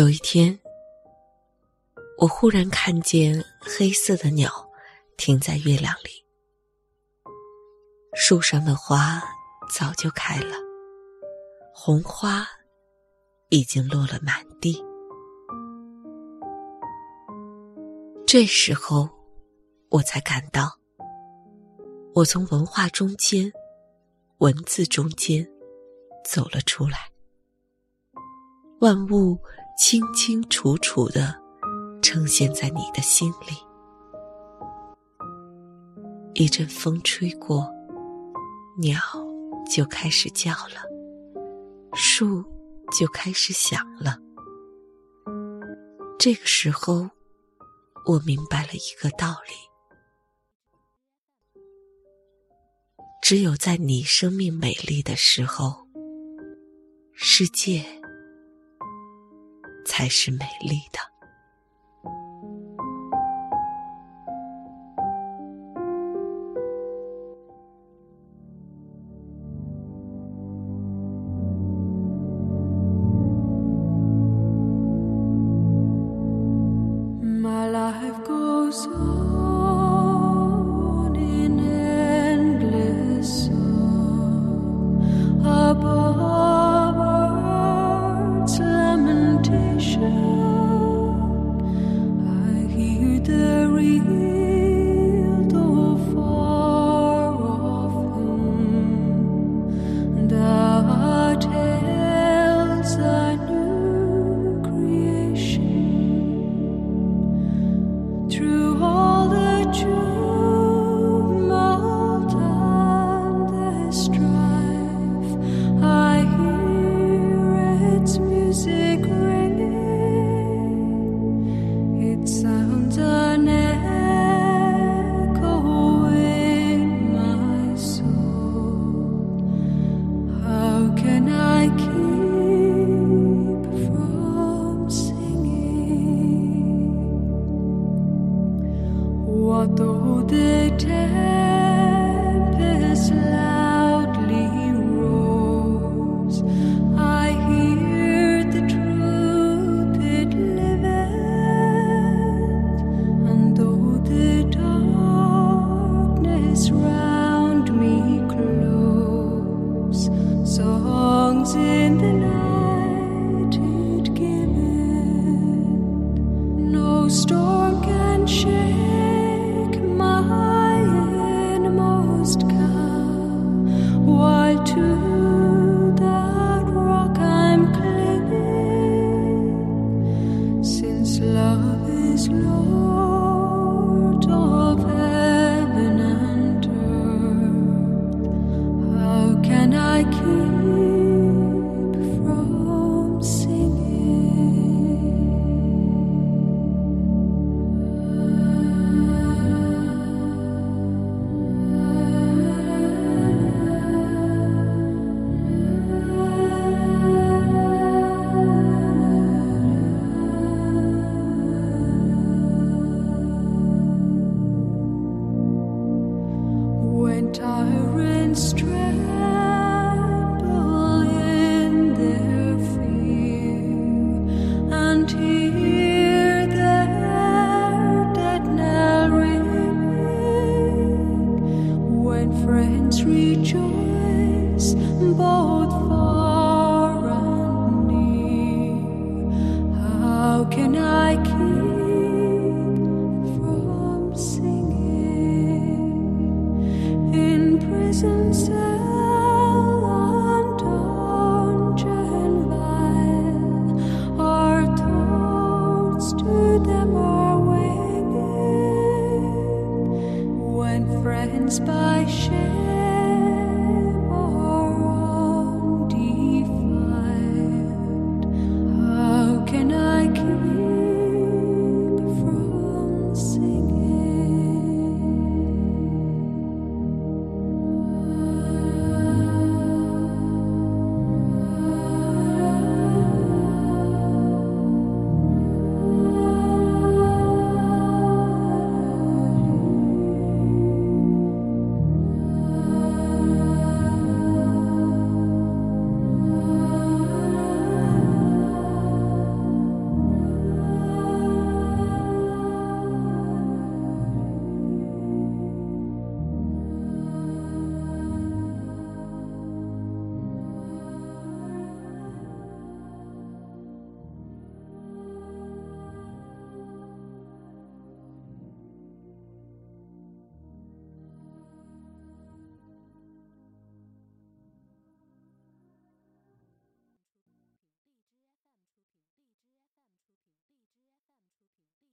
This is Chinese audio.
有一天，我忽然看见黑色的鸟停在月亮里，树上的花早就开了，红花已经落了满地。这时候，我才感到，我从文化中间、文字中间走了出来，万物。清清楚楚的呈现在你的心里。一阵风吹过，鸟就开始叫了，树就开始响了。这个时候，我明白了一个道理：只有在你生命美丽的时候，世界。才是美丽的。the day. tree